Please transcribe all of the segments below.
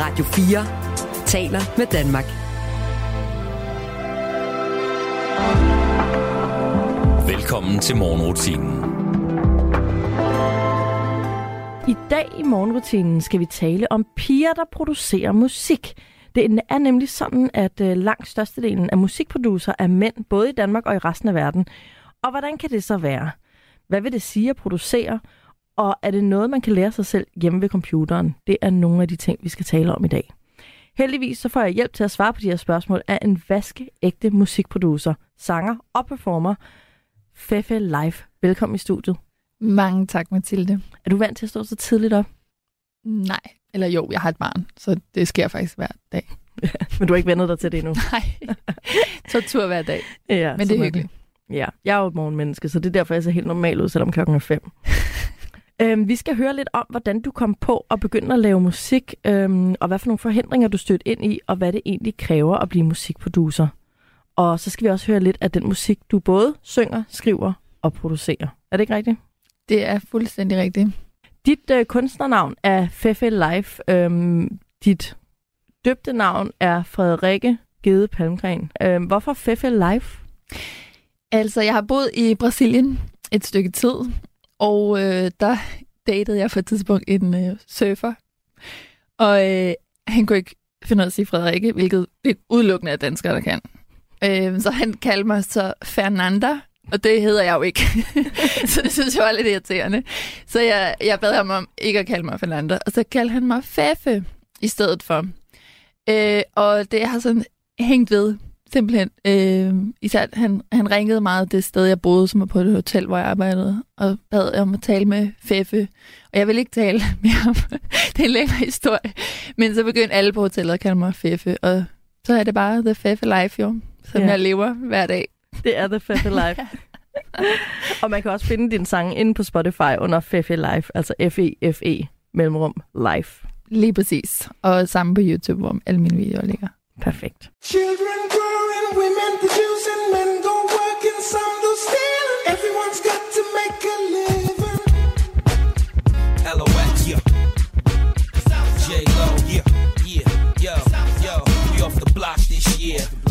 Radio 4 taler med Danmark. Velkommen til morgenrutinen. I dag i morgenrutinen skal vi tale om piger, der producerer musik. Det er nemlig sådan, at øh, langt størstedelen af musikproducer er mænd, både i Danmark og i resten af verden. Og hvordan kan det så være? Hvad vil det sige at producere? Og er det noget, man kan lære sig selv hjemme ved computeren? Det er nogle af de ting, vi skal tale om i dag. Heldigvis så får jeg hjælp til at svare på de her spørgsmål af en vaskeægte musikproducer, sanger og performer, Fefe Life. Velkommen i studiet. Mange tak, Mathilde. Er du vant til at stå så tidligt op? Nej, eller jo, jeg har et barn, så det sker faktisk hver dag. Men du har ikke vendet dig til det endnu? Nej, tur hver dag. Ja, Men det er hyggeligt. Ja, jeg er jo et morgenmenneske, så det er derfor, jeg ser helt normal ud, selvom klokken er fem. øhm, vi skal høre lidt om, hvordan du kom på at begynde at lave musik, øhm, og hvad for nogle forhindringer du stødte ind i, og hvad det egentlig kræver at blive musikproducer. Og så skal vi også høre lidt af den musik, du både synger, skriver og producerer. Er det ikke rigtigt? Det er fuldstændig rigtigt. Dit øh, kunstnernavn er Fefe Life. Øhm, dit døbte navn er Frederikke Gede Palmgren. Øhm, hvorfor Fefe Life? Altså, jeg har boet i Brasilien et stykke tid, og øh, der datede jeg for et tidspunkt en øh, surfer. Og øh, han kunne ikke finde ud af at sige Frederikke, hvilket det udelukkende er danskere, der kan. Øh, så han kaldte mig så Fernanda, og det hedder jeg jo ikke. så det synes jeg var lidt irriterende. Så jeg, jeg bad ham om ikke at kalde mig Fernanda, og så kaldte han mig Fafe i stedet for. Øh, og det har sådan hængt ved, simpelthen. Øh, især han, han ringede meget det sted, jeg boede, som var på et hotel, hvor jeg arbejdede, og bad om at tale med Fefe. Og jeg vil ikke tale med ham. det er en længere historie. Men så begyndte alle på hotellet at kalde mig Fefe, og så er det bare The Fefe Life, jo, som Ja. jeg lever hver dag. Det er The Fefe Life. og man kan også finde din sang inde på Spotify under Fefe Life, altså F-E-F-E mellemrum life. Lige præcis. Og sammen på YouTube, hvor alle mine videoer ligger. Perfekt. Children growing, women producing, men go working, some do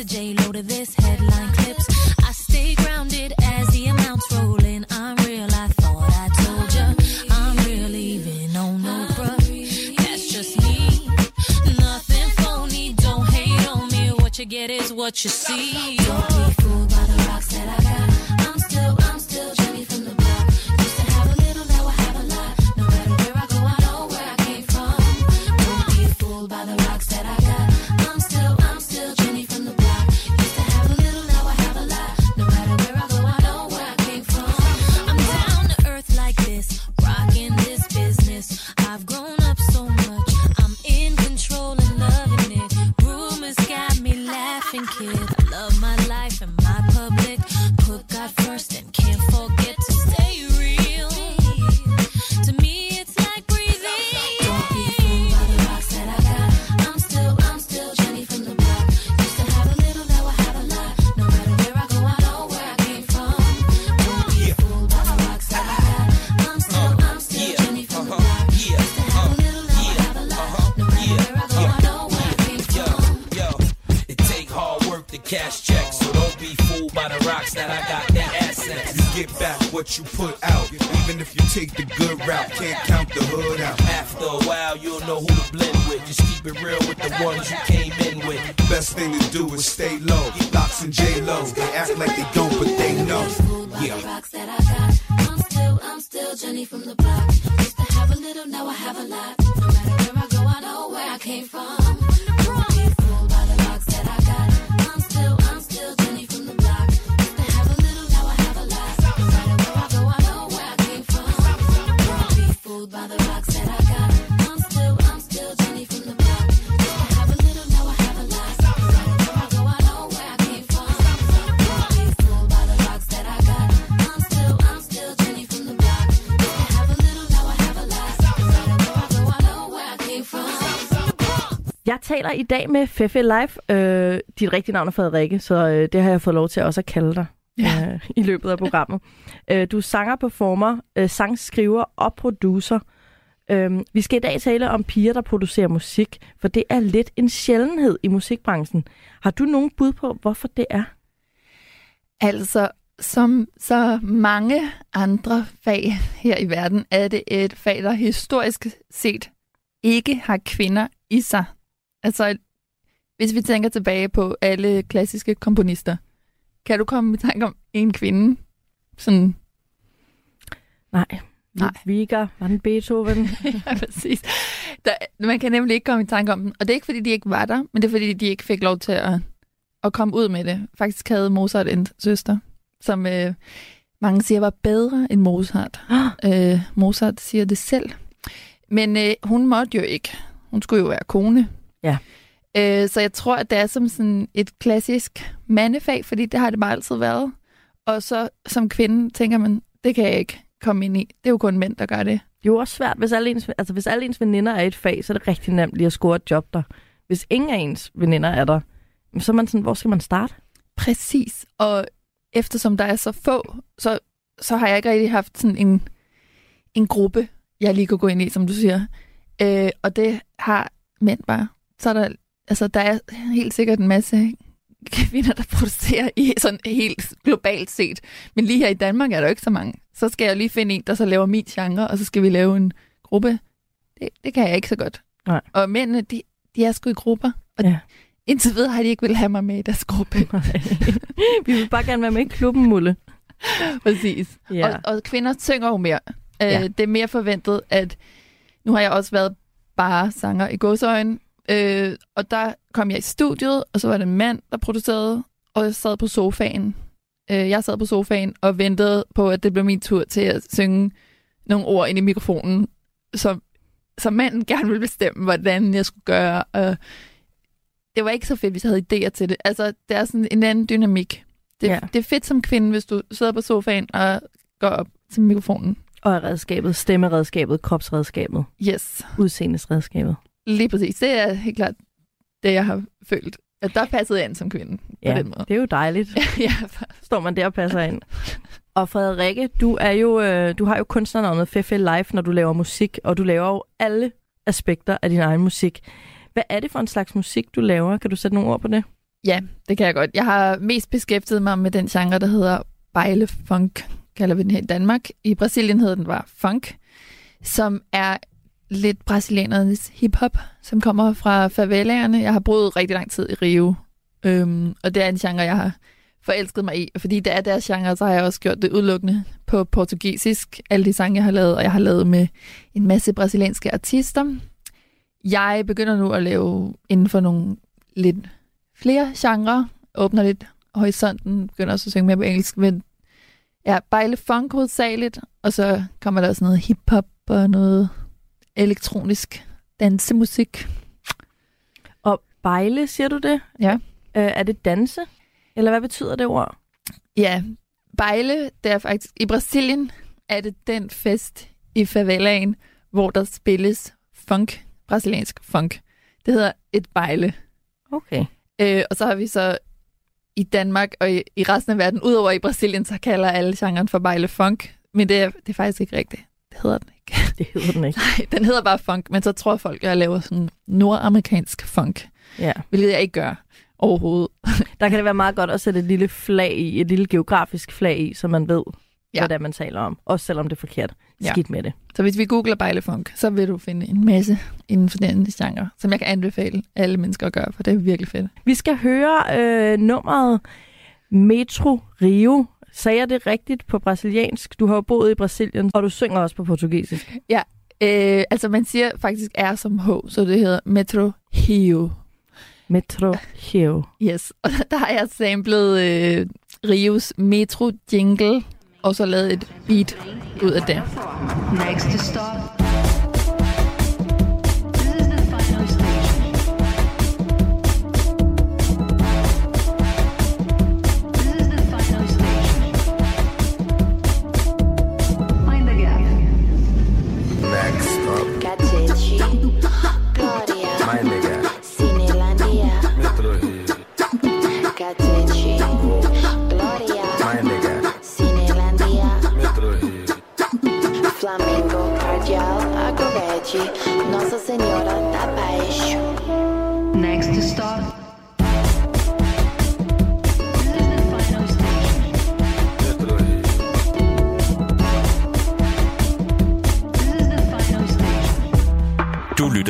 To J Lo to this headline clips. I stay grounded as the amounts roll in. I'm real, I thought I told ya. I'm real, even on no bruh. That's just me. Nothing phony, don't hate on me. What you get is what you see. Taler i dag med Fefe Live. Øh, dit rigtige navn er Frederikke, så øh, det har jeg fået lov til også at kalde dig Ja. øh, i løbet af programmet. øh, du er sanger, performer, øh, sangskriver og producer. Øh, vi skal i dag tale om piger, der producerer musik, for det er lidt en sjældenhed i musikbranchen. Har du nogen bud på, hvorfor det er? Altså, som så mange andre fag her i verden, er det et fag, der historisk set ikke har kvinder i sig. Altså, hvis vi tænker tilbage på alle klassiske komponister, kan du komme i tanke om en kvinde? Sådan, Nej. Nej. Vika, var den Beethoven? ja, præcis. Der, man kan nemlig ikke komme i tanke om dem. Og det er ikke, fordi de ikke var der, men det er, fordi de ikke fik lov til at, at komme ud med det. Faktisk havde Mozart en søster, som øh, mange siger var bedre end Mozart. Øh, Mozart siger det selv. Men øh, hun måtte jo ikke. Hun skulle jo være kone. Ja. Øh, så jeg tror, at det er som sådan et klassisk mandefag, fordi det har det bare altid været. Og så som kvinde tænker man, det kan jeg ikke komme ind i. Det er jo kun mænd, der gør det. Det er jo også svært, hvis alle ens, altså hvis alle ens veninder er i et fag, så er det rigtig nemt lige at score et job der. Hvis ingen af ens veninder er der, så er man sådan, hvor skal man starte? Præcis. Og eftersom der er så få, så, så har jeg ikke rigtig haft sådan en, en gruppe, jeg lige kunne gå ind i, som du siger. Øh, og det har mænd bare. Så er der, altså, der er helt sikkert en masse kvinder, der producerer i sådan helt globalt set. Men lige her i Danmark er der jo ikke så mange. Så skal jeg lige finde en, der så laver min genre, og så skal vi lave en gruppe. Det, det kan jeg ikke så godt. Nej. Og mændene, de, de er sgu i grupper. Og Ja. indtil videre har de ikke vil have mig med i deres gruppe. Vi vil bare gerne være med i klubben, Mulle. Præcis. Ja. Og, og kvinder synger jo mere. Øh, Ja. Det er mere forventet, at nu har jeg også været bare sanger i godsøjen, øh, og der kom jeg i studiet, og så var det en mand, der producerede, og jeg sad på sofaen. Øh, jeg sad på sofaen og ventede på, at det blev min tur til at synge nogle ord ind i mikrofonen, som, som manden gerne ville bestemme, hvordan jeg skulle gøre. Og det var ikke så fedt, hvis jeg havde idéer til det. Altså, det er sådan en anden dynamik. Det, Ja. det er fedt som kvinde, hvis du sidder på sofaen og går op til mikrofonen. Og er redskabet, stemmeredskabet, kropsredskabet, Yes, udseendesredskabet. Lige præcis. Det er helt klart det, jeg har følt. At der passede jeg ind som kvinde på Ja, den måde. det er jo dejligt. ja, Står man der og passer ind. Og Frederikke, du, er jo, øh, du har jo kunstnernavnet Fefe Live, når du laver musik, og du laver jo alle aspekter af din egen musik. Hvad er det for en slags musik, du laver? Kan du sætte nogle ord på det? ja, det kan jeg godt. Jeg har mest beskæftiget mig med den genre, der hedder baile funk, kalder vi den her i Danmark. I Brasilien hedder den bare funk, som er lidt brasilianernes hiphop, som kommer fra favelaerne. Jeg har boet rigtig lang tid i Rio, øhm, og det er en genre, jeg har forelsket mig i. Og fordi det er deres genre, så har jeg også gjort det udelukkende på portugisisk. Alle de sange, jeg har lavet, og jeg har lavet med en masse brasilianske artister. Jeg begynder nu at lave inden for nogle lidt flere genrer, åbner lidt horisonten, begynder også at synge mere på engelsk, men ja, bejle funk hovedsageligt, og så kommer der også noget hiphop og noget elektronisk dansemusik. Og bejle, siger du det? Ja. Øh, er det danse? Eller hvad betyder det ord? Ja, bejle, det er faktisk, i Brasilien er det den fest i favelaen, hvor der spilles funk, brasiliansk funk. Det hedder et bejle. Okay. Øh, og så har vi så i Danmark og i, i resten af verden, udover i Brasilien, så kalder alle genren for bejle funk. Men det er, det er faktisk ikke rigtigt. Det hedder den ikke. Det hedder den ikke. Nej, den hedder bare funk, men så tror folk, jeg laver sådan nordamerikansk funk, Ja. hvilket jeg ikke gør overhovedet. Der kan det være meget godt at sætte et lille flag i, et lille geografisk flag i, så man ved, ja. Ja. hvad det er, man taler om. Også selvom det er forkert. Ja. Skidt med det. Så hvis vi googler bejle funk, så vil du finde en masse inden for den genre, som jeg kan anbefale alle mennesker at gøre, for det er virkelig fedt. Vi skal høre øh, nummeret Metro Rio. Sagde jeg det rigtigt på brasiliansk? Du har jo boet i Brasilien, og du synger også på portugisisk. Øh, altså man siger faktisk R som H, så det hedder Metro Rio. Metro Rio. Yes, og der har jeg samlet øh, Rios Metro Jingle, og så lavet et beat ud af det. Next stop.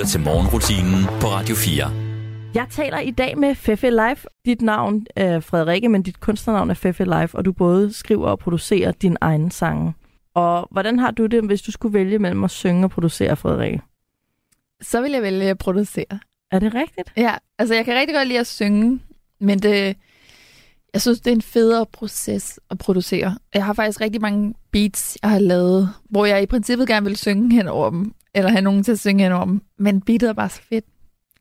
Lytter til morgenrutinen på Radio 4. Jeg taler i dag med Fefe Life. Dit navn er Frederikke, men dit kunstnernavn er Fefe Life, og du både skriver og producerer din egen sange. Og hvordan har du det, hvis du skulle vælge mellem at synge og producere, Frederikke? Så vil jeg vælge at producere. Er det rigtigt? Ja, altså jeg kan rigtig godt lide at synge, men det, jeg synes, det er en federe proces at producere. Jeg har faktisk rigtig mange beats, jeg har lavet, hvor jeg i princippet gerne vil synge hen over dem, eller have nogen til at synge hen over dem, men beatet er bare så fedt.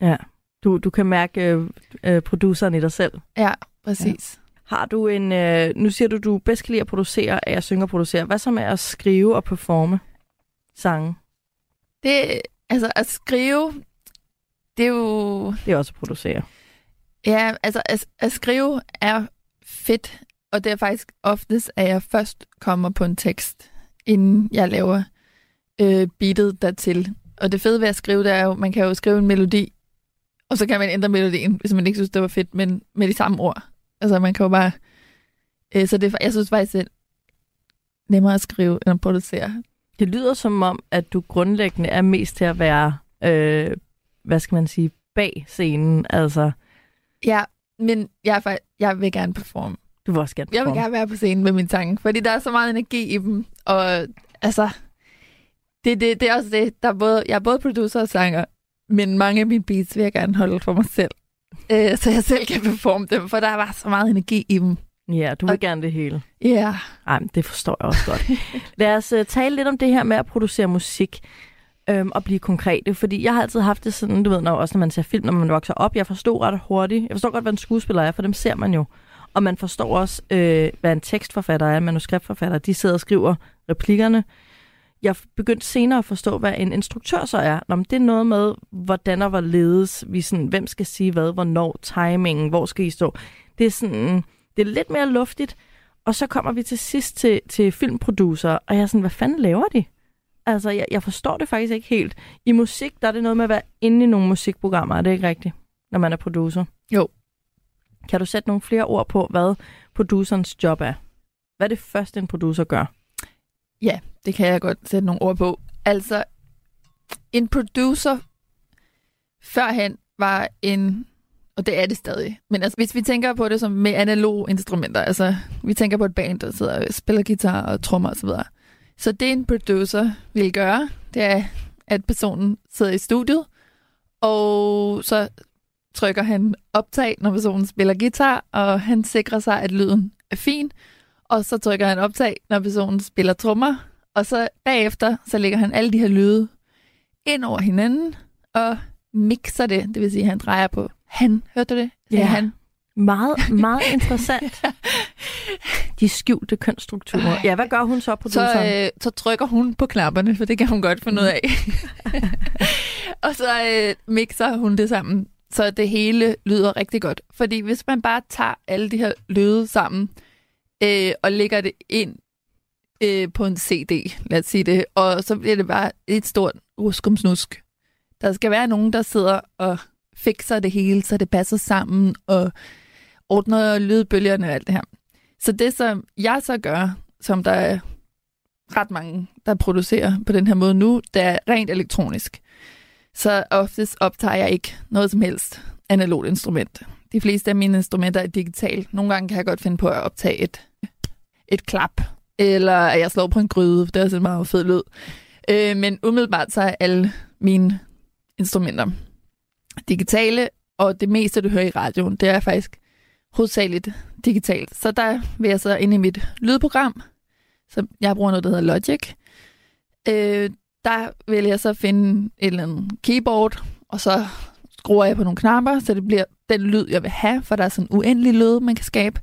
Ja. Du, du kan mærke øh, øh, produceren i dig selv. Ja, præcis. Har du en... Øh, nu siger du, du bedst kan lide at producere at synge og producere. Hvad så med at skrive og performe sange? Det, altså at skrive, det er jo... Det er også at producere. Ja, altså at, at skrive er fedt, og det er faktisk oftest, at jeg først kommer på en tekst, inden jeg laver øh, beatet dertil. Og det fede ved at skrive, det er jo, man kan jo skrive en melodi, og så kan man ændre melodien, hvis man ikke synes, det var fedt, men med de samme ord. Altså man kan jo bare... Øh, så det, jeg synes faktisk, det er nemmere at skrive, end at producere. Det lyder som om, at du grundlæggende er mest til at være, øh, hvad skal man sige, bag scenen. Altså, Ja, men jeg, er jeg vil gerne performe. du vil også gerne Jeg vil performe. gerne være på scenen med mine sange, fordi der er så meget energi i dem, og altså, det, det, det er også det, der er både, jeg er både producer og sanger, men mange af mine beats vil jeg gerne holde for mig selv, øh, så jeg selv kan performe dem, for der er bare så meget energi i dem. Ja, du vil Og- gerne det hele. Ja, yeah. Ej, det forstår jeg også godt. Lad os uh, tale lidt om det her med at producere musik øhm, og blive konkrete, fordi jeg har altid haft det sådan, du ved, når, også når man ser film, når man vokser op, jeg forstod ret hurtigt, jeg forstår godt, hvad en skuespiller er, for dem ser man jo. Og man forstår også, øh, hvad en tekstforfatter er, en manuskriptforfatter, de sidder og skriver replikkerne. Jeg begyndte senere at forstå, hvad en instruktør så er. Nå, men det er noget med, hvordan og hvorledes, vi sådan, hvem skal sige hvad, hvornår, timingen, hvor skal I stå. Det er sådan, det er lidt mere luftigt, og så kommer vi til sidst til, til filmproducer, og jeg er sådan, hvad fanden laver de? Altså, jeg, jeg forstår det faktisk ikke helt. I musik, der er det noget med at være inde i nogle musikprogrammer, er det ikke rigtigt, når man er producer? Jo. Kan du sætte nogle flere ord på, hvad producerens job er? Hvad er det første, en producer gør? ja, det kan jeg godt sætte nogle ord på. Altså, en producer førhen var en, og det er det stadig, men altså, hvis vi tænker på det som med analoge instrumenter, altså vi tænker på et band, der sidder og spiller guitar og trommer osv., så, så det en producer vil gøre, det er, at personen sidder i studiet, og så trykker han optag, når personen spiller guitar, og han sikrer sig, at lyden er fin, og så trykker han optag, når personen spiller trommer, og så bagefter, så lægger han alle de her lyde ind over hinanden, og mixer det, det vil sige, at han drejer på han. Hørte du det? Ja. han. Meget, meget interessant. De skjulte kønsstrukturer. Ja, hvad gør hun så, Så, produceren? øh, så trykker hun på knapperne, for det kan hun godt finde ud af. og så øh, mixer hun det sammen, så det hele lyder rigtig godt. Fordi hvis man bare tager alle de her lyde sammen, øh, og lægger det ind øh, på en CD, lad os sige det, og så bliver det bare et stort ruskumsnusk. Der skal være nogen, der sidder og fikser det hele, så det passer sammen, og ordner lydbølgerne og alt det her. Så det, som jeg så gør, som der er ret mange, der producerer på den her måde nu, det er rent elektronisk. Så oftest optager jeg ikke noget som helst analogt instrument. De fleste af mine instrumenter er digitale. Nogle gange kan jeg godt finde på at optage et, et klap, eller at jeg slår på en gryde, det er sådan en meget fed lyd. Øh, men umiddelbart så er alle mine instrumenter digitale, og det meste, du hører i radioen, det er faktisk hovedsageligt digitalt. Så der vil jeg så ind i mit lydprogram, som jeg bruger noget, der hedder Logic. Øh, der vil jeg så finde et eller andet keyboard, og så skruer jeg på nogle knapper, så det bliver den lyd, jeg vil have, for der er sådan en uendelig lyd, man kan skabe.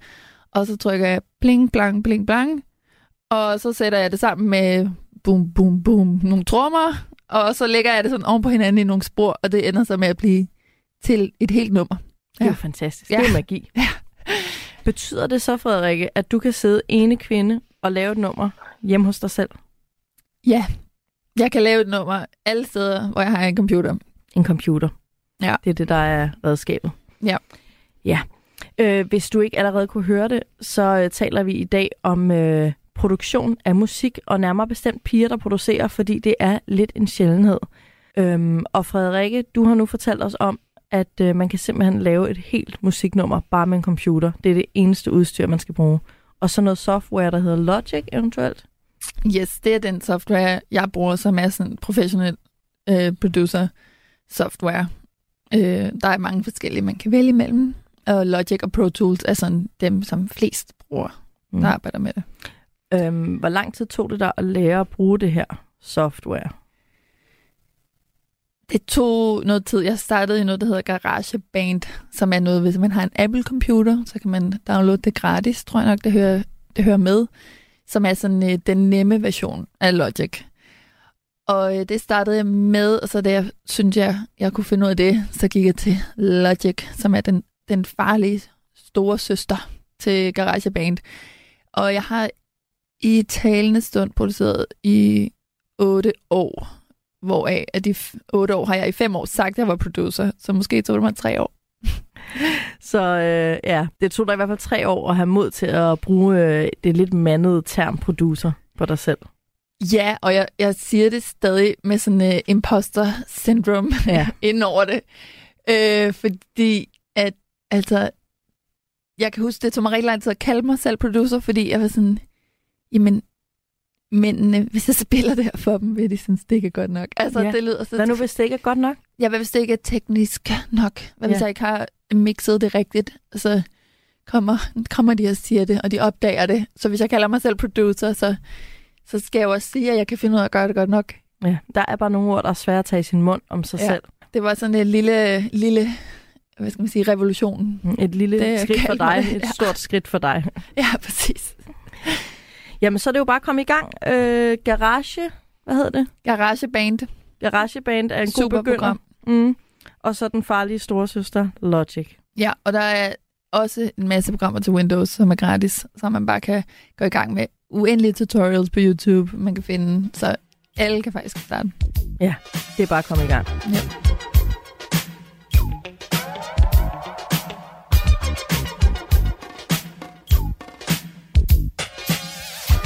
Og så trykker jeg bling, blang, bling, blang, og så sætter jeg det sammen med boom, boom, boom, nogle trommer, og så lægger jeg det sådan oven på hinanden i nogle spor, og det ender så med at blive til et helt nummer. Det er jo Ja. fantastisk. Ja. Det er magi. Ja. Betyder det så, Frederikke, at du kan sidde ene kvinde og lave et nummer hjemme hos dig selv? Ja, jeg kan lave et nummer alle steder, hvor jeg har en computer. En computer. Ja. Det er det, der er redskabet. Ja. Ja. Øh, hvis du ikke allerede kunne høre det, så øh, taler vi i dag om øh, produktion af musik, og nærmere bestemt piger, der producerer, fordi det er lidt en sjældenhed. Øhm, og Frederikke, du har nu fortalt os om, at øh, man kan simpelthen lave et helt musiknummer bare med en computer. Det er det eneste udstyr, man skal bruge. Og så noget software, der hedder Logic eventuelt. Yes, det er den software, jeg bruger, som er sådan professionel øh, producer software. Øh, der er mange forskellige, man kan vælge imellem. Og Logic og Pro Tools er sådan dem, som flest bruger, Mm. der arbejder med det. Øhm, hvor lang tid tog det dig at lære at bruge det her software? Det tog noget tid. Jeg startede i noget, der hedder GarageBand, som er noget, hvis man har en Apple-computer, så kan man downloade det gratis, tror jeg nok, det hører, det hører med, som er sådan øh, den nemme version af Logic. Og øh, det startede jeg med, og så da jeg synes, jeg, jeg kunne finde ud af det, så gik jeg til Logic, som er den, den farlige store søster til GarageBand. Og jeg har i talende stund produceret i 8 år, hvoraf af de otte år har jeg i fem år sagt, at jeg var producer, så måske tog det mig tre år. Så øh, ja, det tog dig i hvert fald tre år at have mod til at bruge øh, det lidt mandede term producer på dig selv. Ja, og jeg, jeg siger det stadig med sådan uh, imposter syndrome Ja. ja. ind over det. Øh, fordi at, altså, jeg kan huske, det tog mig rigtig lang tid at kalde mig selv producer, fordi jeg var sådan, jamen, men øh, hvis jeg spiller det her for dem, vil de synes, det ikke er godt nok. Altså, Ja. det lyder så... Hvad nu, hvis det ikke er godt nok? Ja, hvad hvis det ikke er teknisk nok? Hvad hvis Ja. jeg ikke har mixet det rigtigt? Så kommer, kommer de og siger det, og de opdager det. Så hvis jeg kalder mig selv producer, så, så skal jeg jo også sige, at jeg kan finde ud af at gøre det godt nok. Ja, der er bare nogle ord, der er svære at tage i sin mund om sig Ja. selv. Det var sådan en lille, lille hvad skal man sige, revolution. Et lille Det skridt for dig, det, et ja. stort skridt for dig. Ja, præcis. Jamen, så er det jo bare at komme i gang. Øh, garage, hvad hedder det? GarageBand, Garageband er en god super begynder. program. Mm. Og så den farlige store søster, Logic. Ja, og der er også en masse programmer til Windows, som er gratis, så man bare kan gå i gang med uendelige tutorials på YouTube, man kan finde, så alle kan faktisk starte. Det er bare at komme i gang. Ja.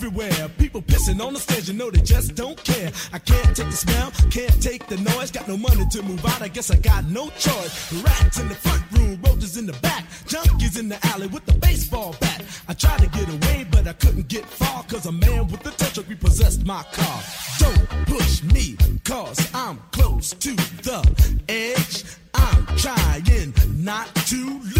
everywhere. People pissing on the stage, you know they just don't care. I can't take the smell, can't take the noise. Got no money to move out, I guess I got no choice. Rats in the front room, roaches in the back, junkies in the alley with the baseball bat. I tried to get away, but I couldn't get far, cause a man with a tow truck repossessed my car. Don't push me, cause I'm close to the edge. I'm trying not to lose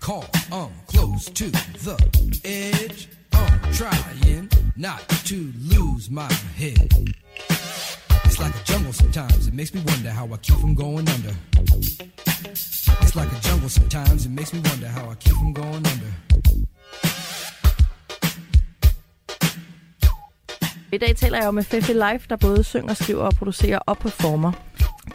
call, I'm close to the edge. I'm trying not to lose my head. It's like a jungle sometimes, it makes me wonder how I keep from going under. It's like a jungle sometimes, it makes me wonder how I keep from going under. I dag taler jeg med Fefe Life, der både synger, skriver og producerer og performer.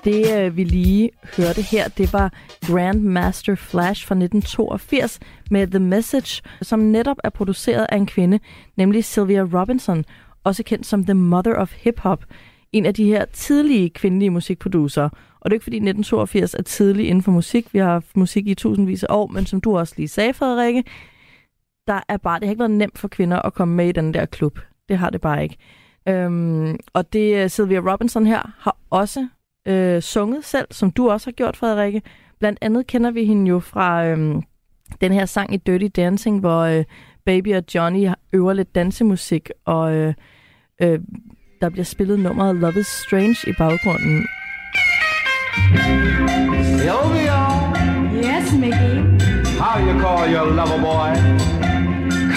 Det øh, vi lige hørte her, det var Grandmaster Flash fra 1982 med The Message, som netop er produceret af en kvinde, nemlig Sylvia Robinson, også kendt som The Mother of Hip Hop, en af de her tidlige kvindelige musikproducere. Og det er ikke fordi 1982 er tidlig inden for musik. Vi har haft musik i tusindvis af år, men som du også lige sagde, Frederikke, der er bare, det har ikke været nemt for kvinder at komme med i den der klub. Det har det bare ikke. Øhm, og det øh, Sylvia Robinson her har også øh, sunget selv, som du også har gjort, Frederikke. Blandt andet kender vi hende jo fra øhm, den her sang i Dirty Dancing, hvor øh, Baby og Johnny øver lidt dansemusik, og øh, øh, der bliver spillet nummeret Love is Strange i baggrunden. Sylvia, Yes, Mickey. how you call your lover boy?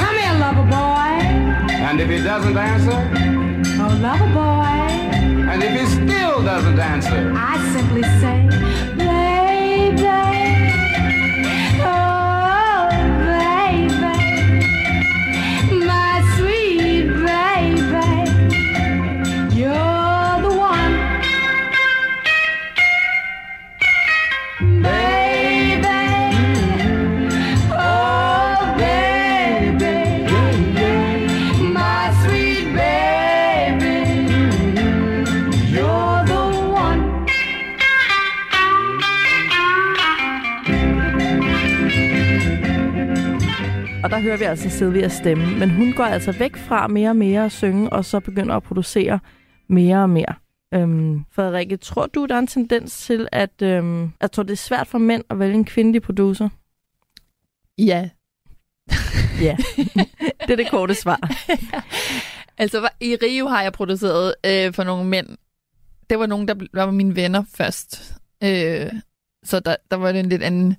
Come here, lover boy. And if he doesn't answer, Oh, lover boy. and if he still doesn't answer, I simply say, Og der hører vi altså Sylvias stemme, men hun går altså væk fra mere og mere at synge, og så begynder at producere mere og mere. Øhm, Frederikke, tror du, der er en tendens til, at øhm, jeg tror, det er svært for mænd at vælge en kvindelig producer? Ja. Ja, det er det korte svar. Altså, i Rio har jeg produceret øh, for nogle mænd. Det var nogen, der, der var mine venner først. Øh, så der, der var det en lidt anden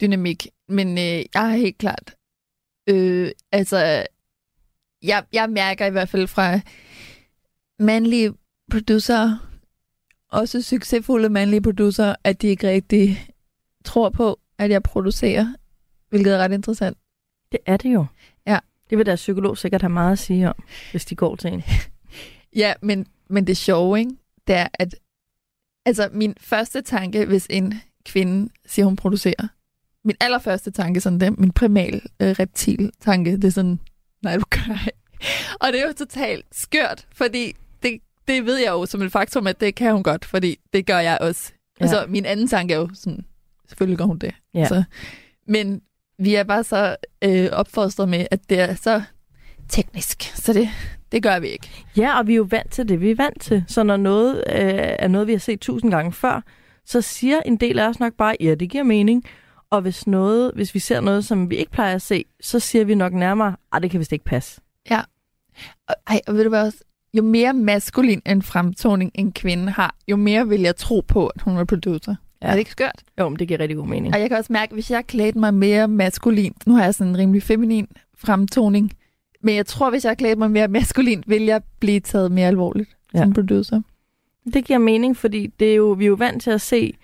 dynamik. Men øh, jeg har helt klart... Øh, altså, jeg, jeg mærker i hvert fald fra mandlige producer, også succesfulde mandlige producer, at de ikke rigtig tror på, at jeg producerer, hvilket er ret interessant. Det er det jo. Ja. Det vil deres psykolog sikkert have meget at sige om, hvis de går til en. Ja, men, men det sjove, ikke? det er, at altså, min første tanke, hvis en kvinde siger, hun producerer, min allerførste tanke, sådan det, min primal øh, reptil tanke, det er sådan, nej, du gør ikke. Og det er jo totalt skørt, fordi det, det ved jeg jo som et faktum, at det kan hun godt, fordi det gør jeg også. Ja. Altså, min anden tanke er jo sådan, selvfølgelig gør hun det. Ja. Så, men vi er bare så øh, opfostret med, at det er så teknisk, så det, det gør vi ikke. Ja, og vi er jo vant til det, vi er vant til. Så når noget øh, er noget, vi har set tusind gange før, så siger en del af os nok bare, ja, det giver mening. Og hvis, noget, hvis vi ser noget, som vi ikke plejer at se, så siger vi nok nærmere, at det kan vist ikke passe. Og, ej, og ved du hvad også? Jo mere maskulin en fremtoning en kvinde har, jo mere vil jeg tro på, at hun er producer. Ja. Er det ikke skørt? Jo, men det giver rigtig god mening. Og jeg kan også mærke, hvis jeg klædte mig mere maskulin, nu har jeg sådan en rimelig feminin fremtoning, men jeg tror, hvis jeg klædte mig mere maskulin, vil jeg blive taget mere alvorligt Ja. ja. som producer. Det giver mening, fordi det er jo, vi er jo vant til at se,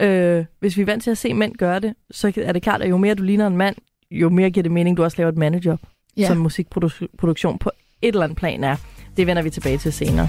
øh, hvis vi er vant til at se mænd gøre det, så er det klart, at jo mere du ligner en mand, jo mere giver det mening, du også laver et managerjob, ja. Ja. som musikproduktion på et eller andet plan er. Det vender vi tilbage til senere.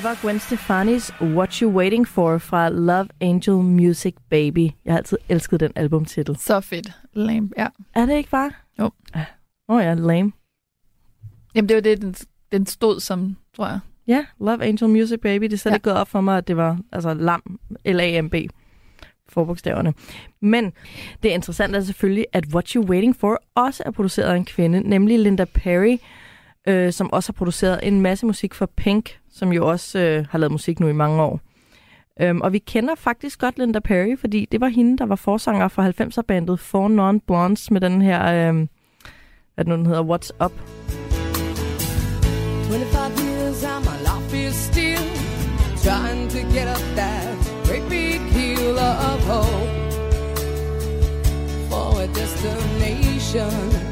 Var Gwen Stefani's What You Waiting For fra Love Angel Music Baby. Jeg har altid elsket den albumtitel. Så fedt. Lame, ja. Er det ikke bare? Jo. Åh oh, ja, lame. Jamen, det var det, den, den stod som, tror jeg. Ja, Love Angel Music Baby. Det er slet Ja. ikke gået op for mig, at det var altså lam, L-A-M-B, forbogstaverne. Men det interessante er selvfølgelig, at What You Waiting For også er produceret af en kvinde, nemlig Linda Perry, øh, som også har produceret en masse musik for Pink, som jo også øh, har lavet musik nu i mange år. Øhm, og vi kender faktisk godt Linda Perry, fordi det var hende, der var forsanger for 90'er-bandet Four Non Blondes med den her, øh, hvad nu, den hedder, What's Up. 25 years and my life is still trying to get up that great big hill of hope for a destination.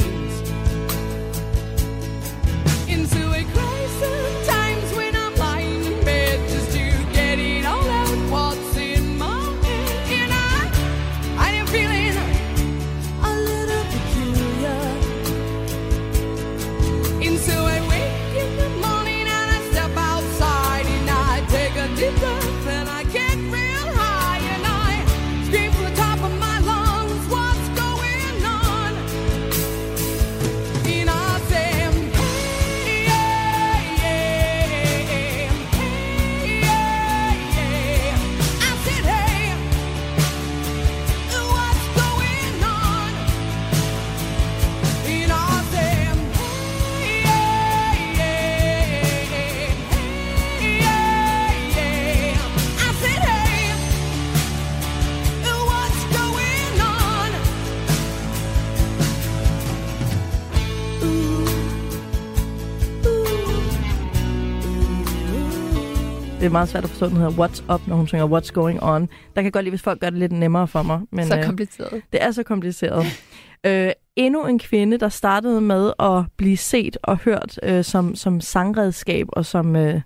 Er meget svært at forstå, den hedder What's Up, når hun synger What's Going On. Der kan godt lide, hvis folk gør det lidt nemmere for mig. Men, så øh, kompliceret. det er så kompliceret. øh, endnu en kvinde, der startede med at blive set og hørt øh, som, som sangredskab og som, øh,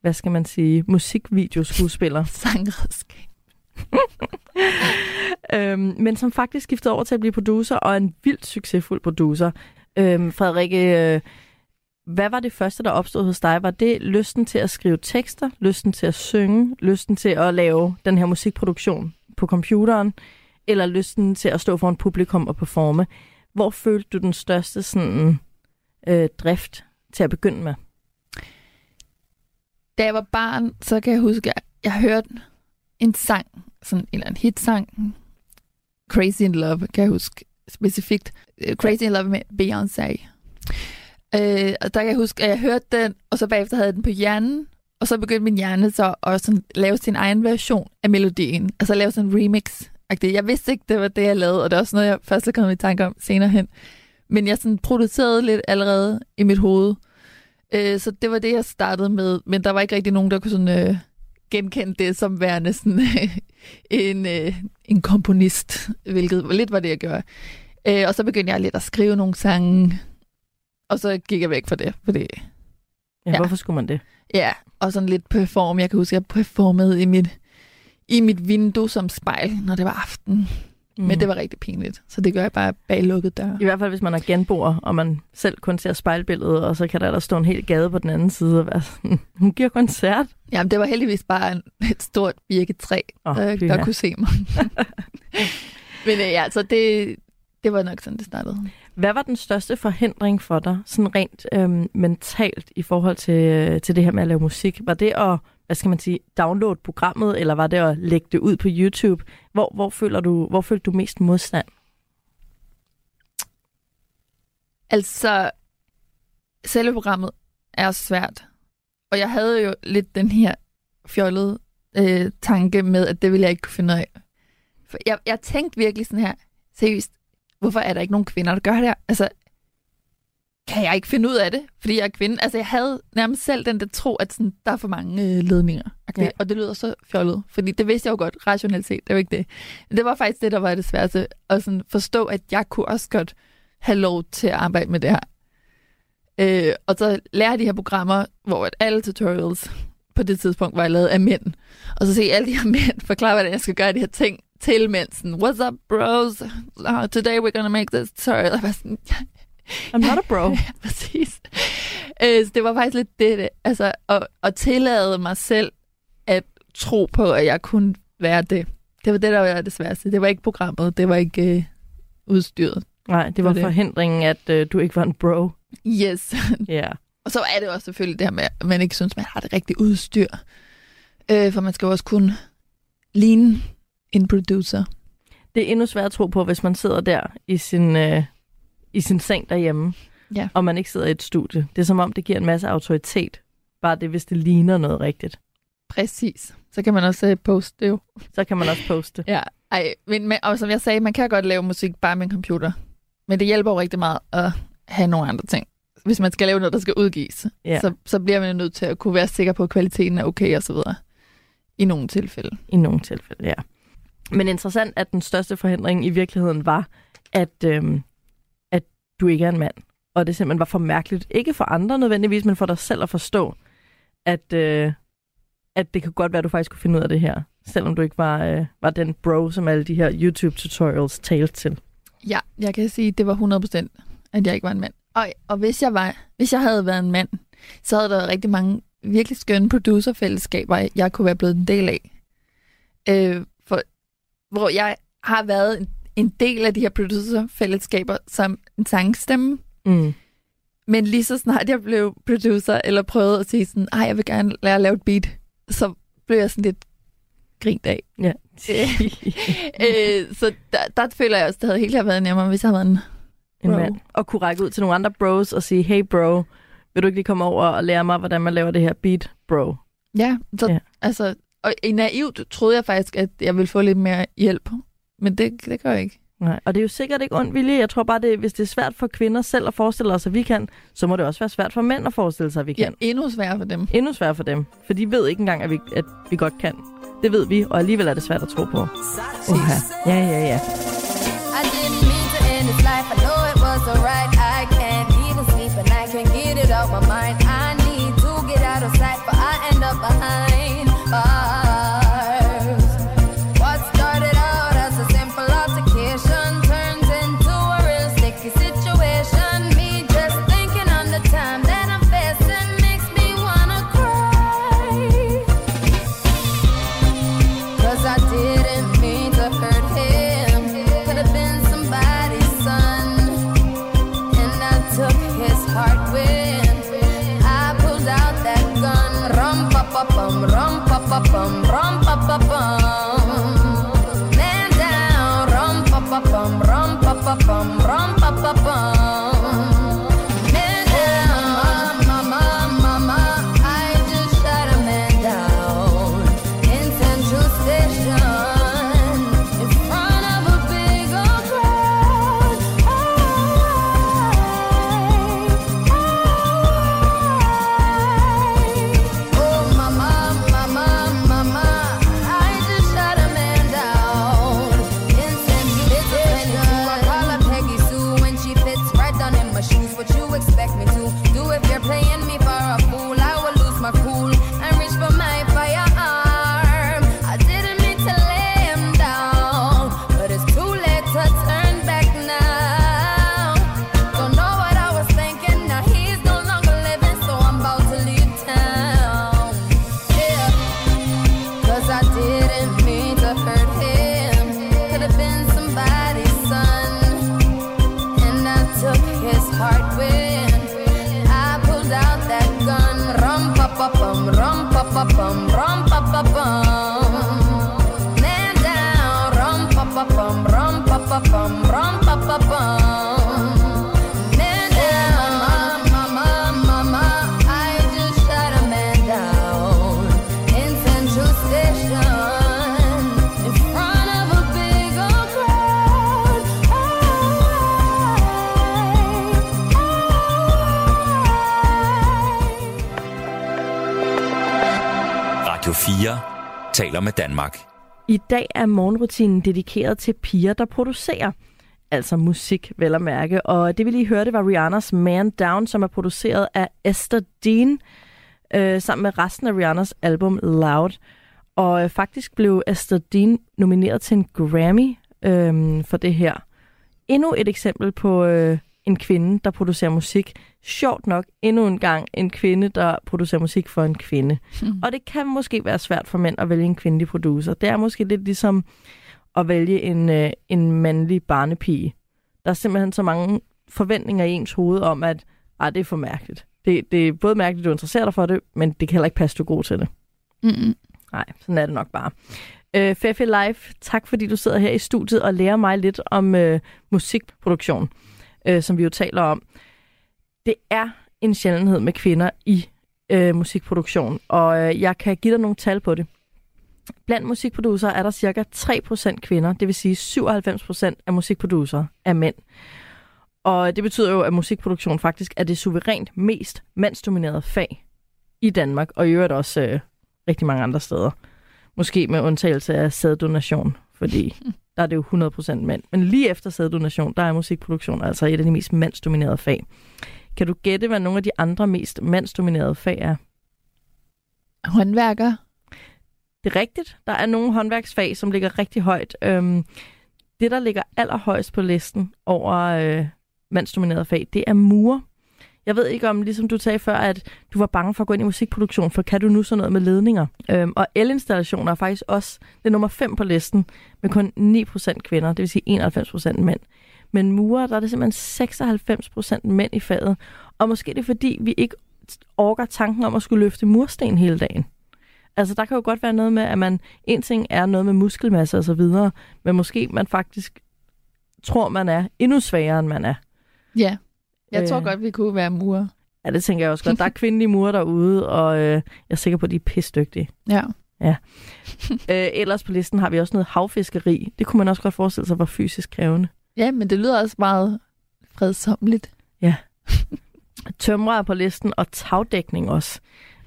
hvad skal man sige, musikvideoskuespiller. Sangredskab. øhm, men som faktisk skiftede over til at blive producer, og en vildt succesfuld producer. Øhm, Frederikke, øh, hvad var det første, der opstod hos dig? Var det lysten til at skrive tekster, lysten til at synge, lysten til at lave den her musikproduktion på computeren, eller lysten til at stå foran publikum og performe? Hvor følte du den største sådan, øh, drift til at begynde med? Da jeg var barn, så kan jeg huske, at jeg hørte en sang, sådan, eller en hitsang, Crazy in Love, kan jeg huske specifikt. Øh, Crazy in Love med Beyoncé. Øh, og der kan jeg huske, at jeg hørte den, og så bagefter havde jeg den på hjernen, og så begyndte min hjerne så at sådan lave sin egen version af melodien. Altså lave sådan en remix. Jeg vidste ikke, det var det, jeg lavede, og det er også noget, jeg først er kommet i tanke om senere hen. Men jeg sådan producerede lidt allerede i mit hoved. Øh, så det var det, jeg startede med. Men der var ikke rigtig nogen, der kunne sådan, øh, genkende det som værende sådan, en, øh, en komponist, hvilket lidt var det, jeg gjorde. Øh, og så begyndte jeg lidt at skrive nogle sange, og så gik jeg væk fra det, fordi Ja, Ja. Hvorfor skulle man det? Ja, og sådan lidt perform. Jeg kan huske, at jeg performede i mit, i mit vindue som spejl, når det var aften. Mm. Men det var rigtig pinligt, så det gør jeg bare bag lukket dør. I hvert fald, hvis man er genboer, og man selv kun ser spejlbilledet, og så kan der, der stå en hel gade på den anden side og være sådan, hun giver koncert. Jamen, det var heldigvis bare en, et stort birketræ, Åh, oh, der, pyha. der kunne se mig. Men øh, ja, så det, det var nok sådan, det startede. Hvad var den største forhindring for dig, sådan rent øhm, mentalt, i forhold til, øh, til det her med at lave musik? Var det at, hvad skal man sige, downloade programmet, eller var det at lægge det ud på YouTube? Hvor, hvor, føler du, hvor følte du mest modstand? Altså, selve programmet er svært. Og jeg havde jo lidt den her fjollede øh, tanke med, at det ville jeg ikke kunne finde ud af. For jeg, jeg tænkte virkelig sådan her, seriøst, hvorfor er der ikke nogen kvinder, der gør det her? Altså, kan jeg ikke finde ud af det, fordi jeg er kvinde? Altså, jeg havde nærmest selv den der tro, at sådan, der er for mange øh, ledninger. Okay? Ja. Og det lyder så fjollet, fordi det vidste jeg jo godt, rationelt set, det var ikke det. Men det var faktisk det, der var det sværeste, at sådan forstå, at jeg kunne også godt have lov til at arbejde med det her. Øh, og så lære de her programmer, hvor alle tutorials på det tidspunkt, jeg lavede af mænd. Og så se alle de her mænd forklare, hvordan jeg skal gøre de her ting til. Sådan, What's up, bros? Uh, today we're gonna make this. Sorry. Jeg var sådan, I'm not a bro. ja, præcis. Øh, så det var faktisk lidt det, det. Altså, at, at tillade mig selv at tro på, at jeg kunne være det. Det var det, der var det sværeste. Det var ikke programmet, det var ikke øh, udstyret. Nej, det var Det var forhindringen, at øh, du ikke var en bro. Yes. Ja. Og så er det også selvfølgelig det her med, at man ikke synes, man har det rigtige udstyr. Øh, for man skal også kunne ligne en producer. Det er endnu svært at tro på, hvis man sidder der i sin, øh, i sin seng derhjemme, Ja. og man ikke sidder i et studie. Det er som om, det giver en masse autoritet. Bare det, hvis det ligner noget rigtigt. Præcis. Så kan man også øh, poste det jo. Så kan man også poste. Ja, ej, men, men, og som jeg sagde, man kan godt lave musik bare med en computer. Men det hjælper jo rigtig meget at have nogle andre ting. Hvis man skal lave noget, der skal udgives, Ja. så, så bliver man nødt til at kunne være sikker på, at kvaliteten er okay og så videre. I nogle tilfælde. I nogle tilfælde, ja. Men interessant, at den største forhindring i virkeligheden var, at, øhm, at du ikke er en mand. Og det simpelthen var for mærkeligt. Ikke for andre nødvendigvis, men for dig selv at forstå, at, øh, at det kan godt være, at du faktisk kunne finde ud af det her. Selvom du ikke var, øh, var den bro, som alle de her YouTube-tutorials talte til. Ja, jeg kan sige, at det var 100%, at jeg ikke var en mand. Og, og hvis, jeg var, hvis jeg havde været en mand, så havde der været rigtig mange virkelig skønne producerfællesskaber, jeg kunne være blevet en del af. Øh, hvor jeg har været en, en del af de her producerfællesskaber som en sangstemme. Mm. Men lige så snart jeg blev producer, eller prøvede at sige sådan, ej, jeg vil gerne lære at lave et beat, så blev jeg sådan lidt grint af. Ja. øh, så der, der føler jeg også, det havde helt klart været nemmere, hvis jeg havde været en en mand. Og kunne række ud til nogle andre bros og sige, hey bro, vil du ikke lige komme over og lære mig, hvordan man laver det her beat, bro? Ja, så, ja. altså, og i naivt troede jeg faktisk, at jeg ville få lidt mere hjælp. Men det, det gør jeg ikke. Nej, og det er jo sikkert ikke ondt vilje. Jeg tror bare, det, hvis det er svært for kvinder selv at forestille sig, at vi kan, så må det også være svært for mænd at forestille sig, at vi Ja, kan. endnu sværere for dem. Endnu sværere for dem, for de ved ikke engang, at vi, at vi godt kan. Det ved vi, og alligevel er det svært at tro på. Uha. Ja, ja, ja. I didn't mean to end this life. I know it was alright. I can't even sleep and I can't get it out my mind. I need to get out of sight, but I end up behind I dag er morgenrutinen dedikeret til piger, der producerer. Altså musik, vel at mærke. Og det vi lige hørte var Rihannas Man Down, som er produceret af Esther Dean. øh, sammen med resten af Rihannas album Loud. Og øh, faktisk blev Esther Dean nomineret til en Grammy øh, for det her. Endnu et eksempel på øh, en kvinde, der producerer musik. Sjovt nok, endnu en gang en kvinde, der producerer musik for en kvinde. Mm. Og det kan måske være svært for mænd at vælge en kvindelig producer. Det er måske lidt ligesom at vælge en, øh, en mandlig barnepige. Der er simpelthen så mange forventninger i ens hoved om, at ah, det er for mærkeligt. Det, det er både mærkeligt, at du interesserer dig for det, men det kan heller ikke passe, du er god til det. Mm-mm. Nej, sådan er det nok bare. Øh, Fefe Live, tak fordi du sidder her i studiet og lærer mig lidt om øh, musikproduktion, øh, som vi jo taler om. Det er en sjældenhed med kvinder i øh, musikproduktion, og øh, jeg kan give dig nogle tal på det. Blandt musikproducere er der cirka 3% kvinder, det vil sige 97% af musikproducere er mænd. Og det betyder jo, at musikproduktion faktisk er det suverænt mest mandsdominerede fag i Danmark, og i øvrigt også øh, rigtig mange andre steder. Måske med undtagelse af sæddonation, fordi der er det jo 100% mænd. Men lige efter sæddonation, der er musikproduktion altså et af de mest mandsdominerede fag. Kan du gætte, hvad nogle af de andre mest mandsdominerede fag er? Håndværker. Det er rigtigt. Der er nogle håndværksfag, som ligger rigtig højt. Øhm, det, der ligger allerhøjst på listen over øh, mandsdominerede fag, det er murer. Jeg ved ikke om, ligesom du sagde før, at du var bange for at gå ind i musikproduktion, for kan du nu sådan noget med ledninger? Øhm, og elinstallationer er faktisk også det er nummer 5 på listen, med kun 9% kvinder, det vil sige 91% mænd. Men murer, der er det simpelthen 96% mænd i faget. Og måske er det fordi, vi ikke orker tanken om at skulle løfte mursten hele dagen. Altså, der kan jo godt være noget med, at man... En ting er noget med muskelmasse og så videre, men måske man faktisk tror, man er endnu svagere, end man er. Ja. Jeg Øh. tror godt, vi kunne være murer. Ja, det tænker jeg også godt. Der er kvindelige murer derude, og øh, jeg er sikker på, at de er pisdygtige. Ja. Øh, ellers på listen har vi også noget havfiskeri. Det kunne man også godt forestille sig var fysisk krævende. Ja, men det lyder også meget fredsomligt. Tømrer er på listen, og tagdækning også.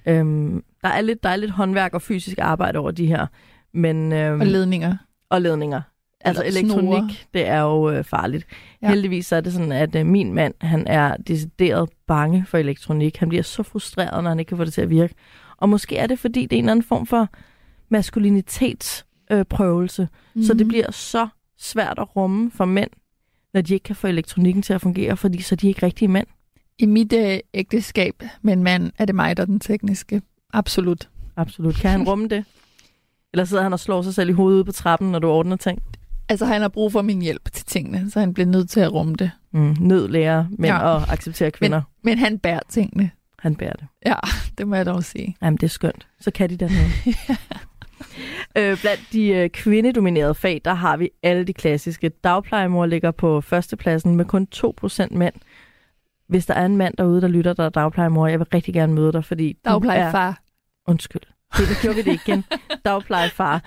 Øhm, der, er lidt, der er lidt håndværk og fysisk arbejde over de her. Men, øhm, Og ledninger. og ledninger. Altså Eller elektronik, snore. det er jo øh, farligt. Ja. Heldigvis så er det sådan, at øh, min mand, han er decideret bange for elektronik. Han bliver så frustreret, når han ikke kan få det til at virke. Og måske er det, fordi det er en eller anden form for maskulinitetsprøvelse. Øh, mm-hmm. Så det Mhm. bliver så svært at rumme for mænd, når de ikke kan få elektronikken til at fungere, fordi så er de ikke rigtige mænd. I mit øh, ægteskab med en mand er det mig, der er den tekniske. Absolut. Absolut. Kan han rumme det? Eller sidder han og slår sig selv i hovedet på trappen, når du ordner ting? Altså, han har brug for min hjælp til tingene, så han bliver nødt til at rumme det. Mm, nød lærer mænd Ja. ja. at acceptere kvinder. Men han bærer tingene. Han bærer det. Ja, det må jeg dog sige. Jamen, det er skønt. Så kan de da noget. øh, blandt de øh, kvindedominerede fag, der har vi alle de klassiske. Dagplejemor ligger på førstepladsen med kun 2% mænd. Hvis der er en mand derude, der lytter, der er dagplejemor, jeg vil rigtig gerne møde dig, fordi du er... Dagplejefar. Undskyld. Det, det gjorde vi det igen. Dagplejefar.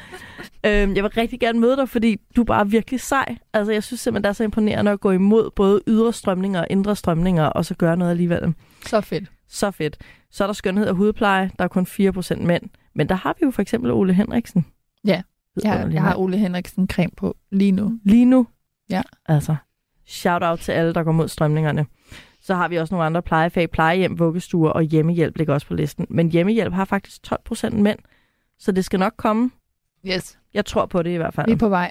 Øhm, jeg vil rigtig gerne møde dig, fordi du er bare virkelig sej. Altså, jeg synes simpelthen, det er så imponerende at gå imod både ydre strømninger og indre strømninger, og så gøre noget alligevel. Så fedt. Så fedt. Så er der skønhed og hudpleje. Der er kun 4% mænd. Men der har vi jo for eksempel Ole Henriksen. Ja. Jeg, jeg har. Ole Henriksen creme på lige nu. Lige nu. Ja. Altså, shout out til alle, der går mod strømningerne. Så har vi også nogle andre plejefag. Plejehjem, vuggestuer og hjemmehjælp ligger også på listen. Men hjemmehjælp har faktisk 12% mænd. Så det skal nok komme. Yes, Jeg tror på det i hvert fald. vi er på vej.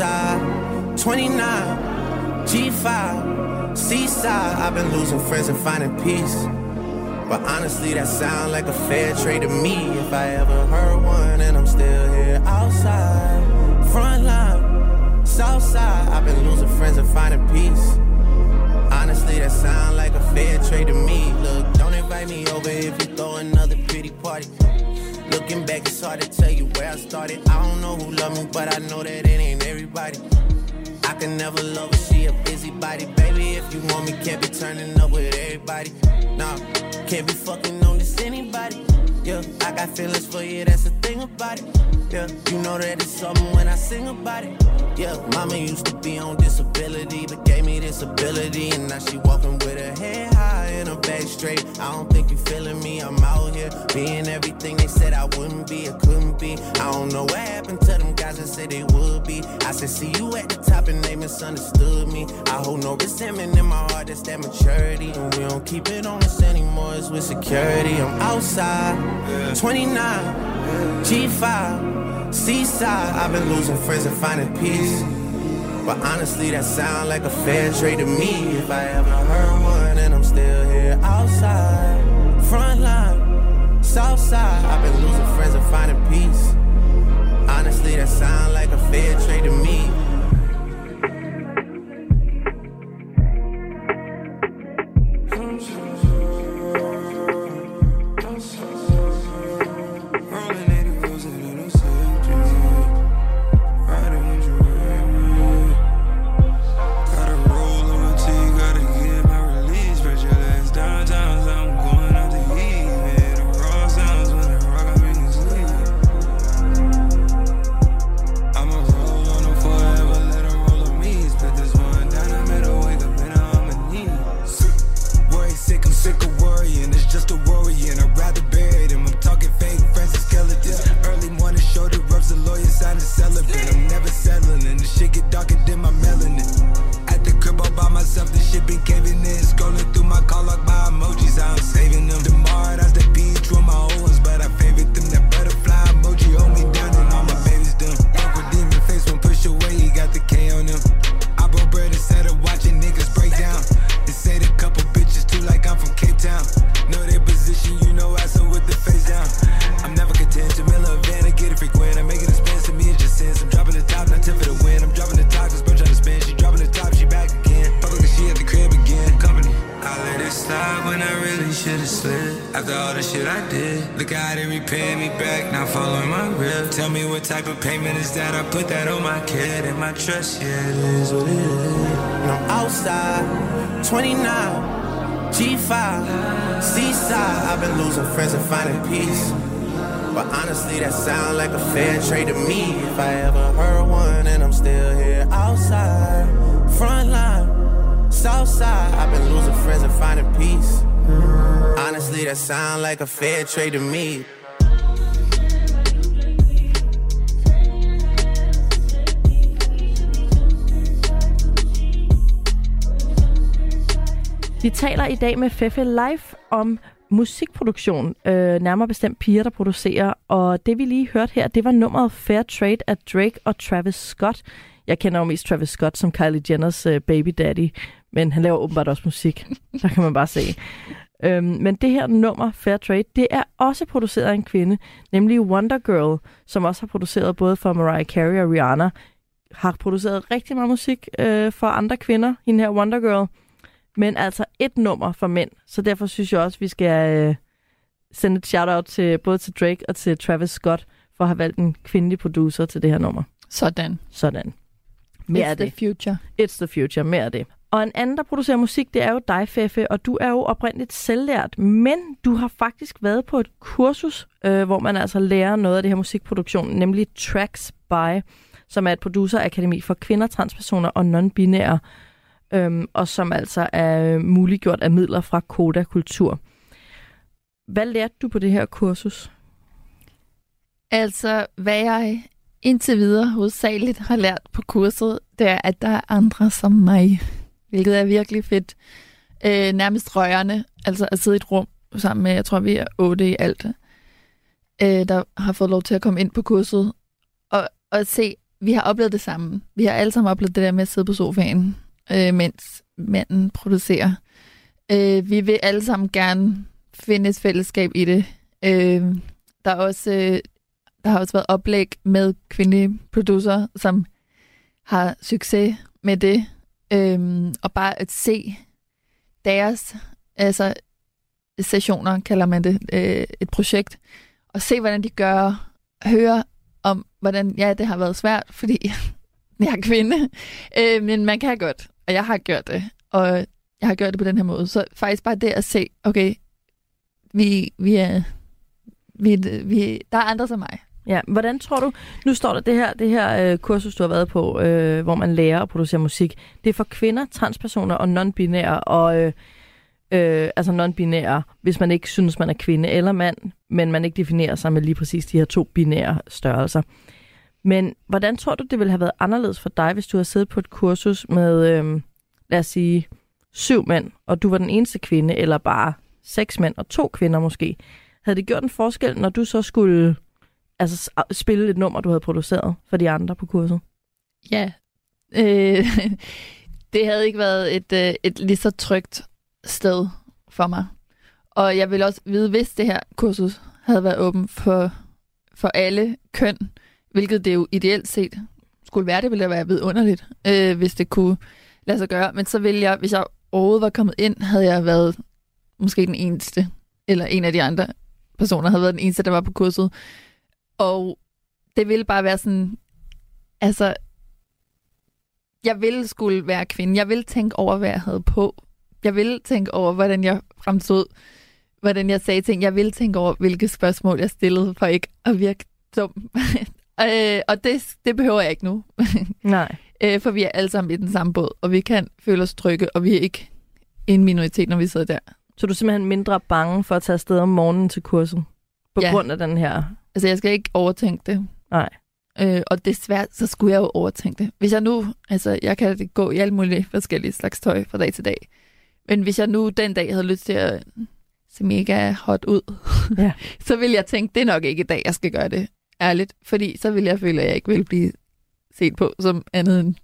I'm outside, 29, G5, Seaside. I've been losing friends and finding peace. But honestly, that sound like a fair trade to me. If I ever heard one, and I'm still here outside, front line, south side. I've been losing friends and finding peace. Honestly, that sound like a fair trade to me. Look, don't invite me over if you throw another pretty party. Looking back, it's hard to tell you where I started. I don't know who loved me, but I know that it ain't everybody. I can never love her, she a busybody. Baby, if you want me, can't be turning up with everybody. Nah, can't be fucking on this anybody. Yeah, I got feelings for you, that's the thing about it. Yeah, you know that it's something when I sing about it. Yeah, mama used to be on disability, but gave me this ability. And now she walking with her head high and her back straight. I don't think you feeling me, I'm out here being everything they said I wouldn't be or couldn't be. I don't know what happened to them guys that said they would be. I said, see you at the top and they misunderstood me. I hold no resentment in my heart, that's that maturity. And we don't keep it on us anymore, it's with security. I'm outside, 29, G5, Seaside. I've been losing friends and finding peace. But honestly, that sound like a fair trade to me. If I ever heard one, and I'm still here outside, front line, south side. I've been losing friends and finding peace. Honestly, that sound like a fair trade to me. Really should've slid. After all the shit I did, look how they repay me back. Now following my rip. Tell me what type of payment is that? I put that on my kid and my trust. Yeah, it is what it is. And I'm outside, 29, G5, Seaside. I've been losing friends and finding peace. But honestly, that sound like a fair trade to me. If I ever heard one, and I'm still here outside, front line, south side. I've been losing friends and finding peace. Honestly, that sound like a fair trade to me. Vi taler i dag med Fefe Life om musikproduktion, øh, nærmere bestemt piger, der producerer. Og det vi lige hørte her, det var nummeret Fair Trade af Drake og Travis Scott. Jeg kender jo mest Travis Scott som Kylie Jenners øh, baby daddy, men han laver åbenbart også musik. Der kan man bare se. Øhm, men det her nummer, Fair Trade, det er også produceret af en kvinde, nemlig Wonder Girl, som også har produceret både for Mariah Carey og Rihanna. Har produceret rigtig meget musik øh, for andre kvinder, hende her Wonder Girl. Men altså et nummer for mænd, så derfor synes jeg også, at vi skal øh, sende et shout-out til både til Drake og til Travis Scott for at have valgt en kvindelig producer til det her nummer. Sådan. Sådan. Mere It's af det. the future. It's the future, mere af det. Og en anden, der producerer musik, det er jo dig, Feffe, og du er jo oprindeligt selvlært, men du har faktisk været på et kursus, øh, hvor man altså lærer noget af det her musikproduktion, nemlig Tracks By, som er et producerakademi for kvinder, transpersoner og non-binære, øhm, og som altså er muliggjort af midler fra Koda Kultur. Hvad lærte du på det her kursus? Altså, hvad jeg indtil videre hovedsageligt har lært på kurset, det er, at der er andre som mig. Hvilket er virkelig fedt. Øh, nærmest rørende. Altså at sidde i et rum sammen med, jeg tror, vi er otte i alt, øh, der har fået lov til at komme ind på kurset. Og, og se, vi har oplevet det samme. Vi har alle sammen oplevet det der med at sidde på sofaen, øh, mens manden producerer. Øh, vi vil alle sammen gerne finde et fællesskab i det. Øh, der er også... Øh, der har også været oplæg med kvindelige producer, som har succes med det. Øhm, og bare at se deres altså, sessioner, kalder man det, øh, et projekt, og se, hvordan de gør, høre om, hvordan, ja, det har været svært, fordi jeg er kvinde. Øh, men man kan godt, og jeg har gjort det. Og jeg har gjort det på den her måde. Så faktisk bare det at se, okay, vi, vi er... Vi, vi, der er andre som mig. Ja, hvordan tror du, nu står der det her, det her øh, kursus, du har været på, øh, hvor man lærer at producere musik. Det er for kvinder, transpersoner og non-binære, og øh, øh, altså non-binære, hvis man ikke synes, man er kvinde eller mand, men man ikke definerer sig med lige præcis de her to binære størrelser. Men hvordan tror du, det ville have været anderledes for dig, hvis du havde siddet på et kursus med, øh, lad os sige, syv mænd, og du var den eneste kvinde, eller bare seks mænd og to kvinder måske? Havde det gjort en forskel, når du så skulle altså, spille et nummer, du havde produceret for de andre på kurset? Ja. Øh, det havde ikke været et, øh, et lige så trygt sted for mig. Og jeg vil også vide, hvis det her kursus havde været åben for, for alle køn, hvilket det jo ideelt set skulle være, det ville være vidunderligt, øh, hvis det kunne lade sig gøre. Men så ville jeg, hvis jeg overhovedet var kommet ind, havde jeg været måske den eneste, eller en af de andre personer havde været den eneste, der var på kurset. Og det ville bare være sådan, altså, jeg ville skulle være kvinde. Jeg ville tænke over, hvad jeg havde på. Jeg ville tænke over, hvordan jeg fremstod, hvordan jeg sagde ting. Jeg ville tænke over, hvilke spørgsmål jeg stillede, for ikke at virke dum. øh, og det, det behøver jeg ikke nu. Nej. øh, for vi er alle sammen i den samme båd, og vi kan føle os trygge, og vi er ikke en minoritet, når vi sidder der. Så du er simpelthen mindre bange for at tage afsted om morgenen til kurset? På Ja. grund af den her... Altså, jeg skal ikke overtænke det. Nej. Øh, og desværre, så skulle jeg jo overtænke det. Hvis jeg nu, altså, jeg kan gå i alle mulige forskellige slags tøj fra dag til dag. Men hvis jeg nu den dag havde lyst til at se mega hot ud, Ja. så vil jeg tænke, det er nok ikke i dag, jeg skal gøre det. Ærligt. Fordi så vil jeg føle, at jeg ikke vil blive set på som andet end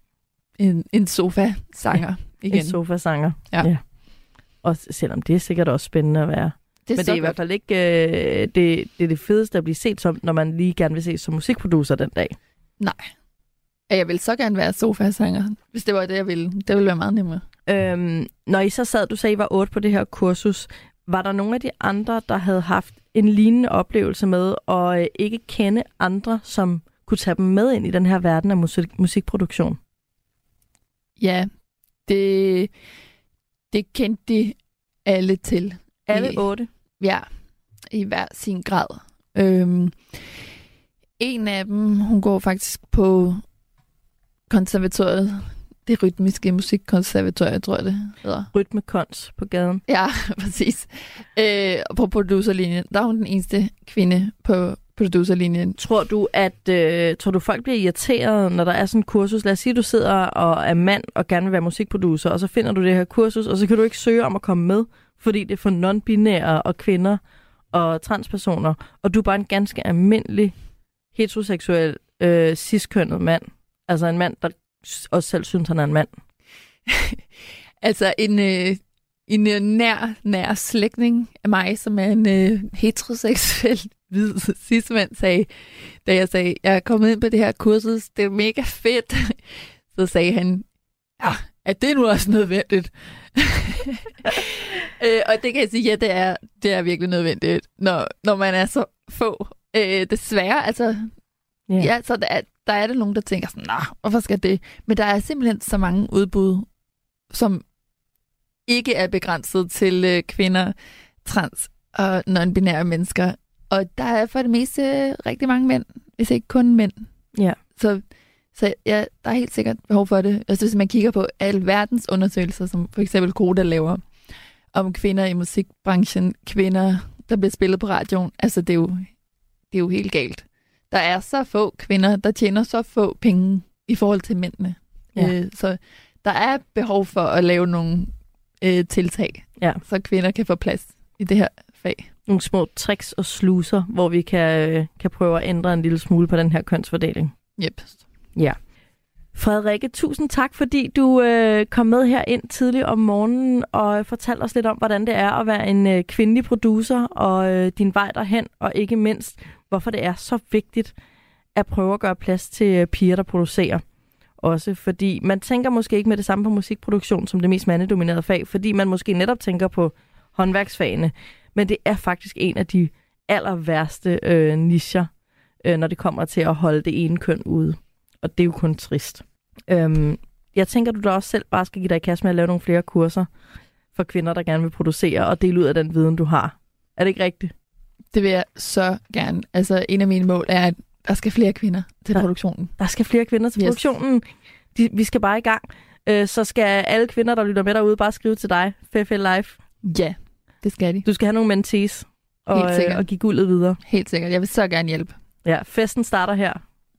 en, en sofa-sanger igen. En sofasanger. Ja. ja. Og selvom det er sikkert også spændende at være. Det er Men det er i hvert godt. fald ikke øh, det, det, er det fedeste at blive set som, når man lige gerne vil ses som musikproducer den dag. Nej. Jeg vil så gerne være sofa-sanger, hvis det var det, jeg ville. Det ville være meget nemmere. Øhm, når I så sad, du sagde, I var otte på det her kursus, var der nogle af de andre, der havde haft en lignende oplevelse med at øh, ikke kende andre, som kunne tage dem med ind i den her verden af musik, musikproduktion? Ja, det, det kendte de alle til. Alle otte? Ja, i hver sin grad. Øhm, en af dem, hun går faktisk på konservatoriet. Det rytmiske musikkonservatoriet, tror jeg det hedder. Rytmekons på gaden. Ja, præcis. Øh, og på producerlinjen, der er hun den eneste kvinde på producerlinjen. Tror du, at øh, tror du, folk bliver irriteret, når der er sådan en kursus? Lad os sige, at du sidder og er mand og gerne vil være musikproducer, og så finder du det her kursus, og så kan du ikke søge om at komme med, fordi det er for non-binære og kvinder og transpersoner, og du er bare en ganske almindelig heteroseksuel øh, ciskønnet mand. Altså en mand, der også selv synes, han er en mand. Altså en, øh, en øh, nær, nær slægtning af mig, som er en øh, heteroseksuel hvid cis-mand, sagde, da jeg sagde, jeg er kommet ind på det her kursus, det er mega fedt. Så sagde han, ja, er det nu også nødvendigt? øh, og det kan jeg sige, ja, det er, det er virkelig nødvendigt, når, når man er så få. Øh, desværre, altså, Ja. ja, så der er, der er det nogen, der tænker sådan, nej, hvorfor skal det? Men der er simpelthen så mange udbud, som ikke er begrænset til øh, kvinder, trans og non-binære mennesker. Og der er for det meste rigtig mange mænd, hvis ikke kun mænd. Ja. Så, så ja, der er helt sikkert behov for det. Altså, hvis man kigger på alle verdens undersøgelser, som for eksempel Koda laver, om kvinder i musikbranchen, kvinder, der bliver spillet på radioen, altså det er jo, det er jo helt galt. Der er så få kvinder, der tjener så få penge i forhold til mændene. Ja. Øh, så der er behov for at lave nogle øh, tiltag, Ja. så kvinder kan få plads i det her fag. Nogle små tricks og sluser, hvor vi kan, øh, kan prøve at ændre en lille smule på den her kønsfordeling. Yep. Ja. Frederikke, tusind tak, fordi du øh, kom med her ind tidligt om morgenen og fortalte os lidt om, hvordan det er at være en øh, kvindelig producer og øh, din vej derhen, og ikke mindst, hvorfor det er så vigtigt at prøve at gøre plads til øh, piger, der producerer. Også fordi man tænker måske ikke med det samme på musikproduktion som det mest mandedominerede fag, fordi man måske netop tænker på håndværksfagene. Men det er faktisk en af de aller værste øh, nischer, øh, når det kommer til at holde det ene køn ude. Og det er jo kun trist. Øhm, jeg tænker, du da også selv bare skal give dig i kast med at lave nogle flere kurser for kvinder, der gerne vil producere og dele ud af den viden, du har. Er det ikke rigtigt? Det vil jeg så gerne. Altså, en af mine mål er, at der skal flere kvinder til Der- produktionen. Der skal flere kvinder til Yes. produktionen. De, vi skal bare i gang. Øh, så skal alle kvinder, der lytter med derude, bare skrive til dig. FFL Life. Ja, det skal de. Du skal have nogle mentees og, øh, og give guldet videre. Helt sikkert. Jeg vil så gerne hjælpe. Ja, festen starter her.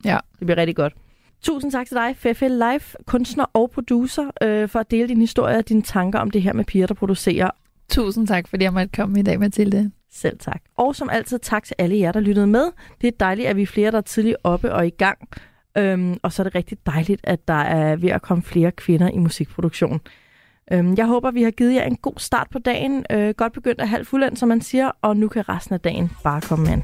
Ja. Det bliver rigtig godt. Tusind tak til dig, FFL Life, kunstner og producer, øh, for at dele din historie og dine tanker om det her med piger, der producerer. Tusind tak, fordi jeg måtte komme i dag, Mathilde. Selv tak. Og som altid tak til alle jer, der lyttede med. Det er dejligt, at vi er flere, der er tidligt oppe og i gang. Øhm, og så er det rigtig dejligt, at der er ved at komme flere kvinder i musikproduktion. Øhm, jeg håber, vi har givet jer en god start på dagen. Øh, godt begyndt af halv fuldendt, som man siger, og nu kan resten af dagen bare komme an.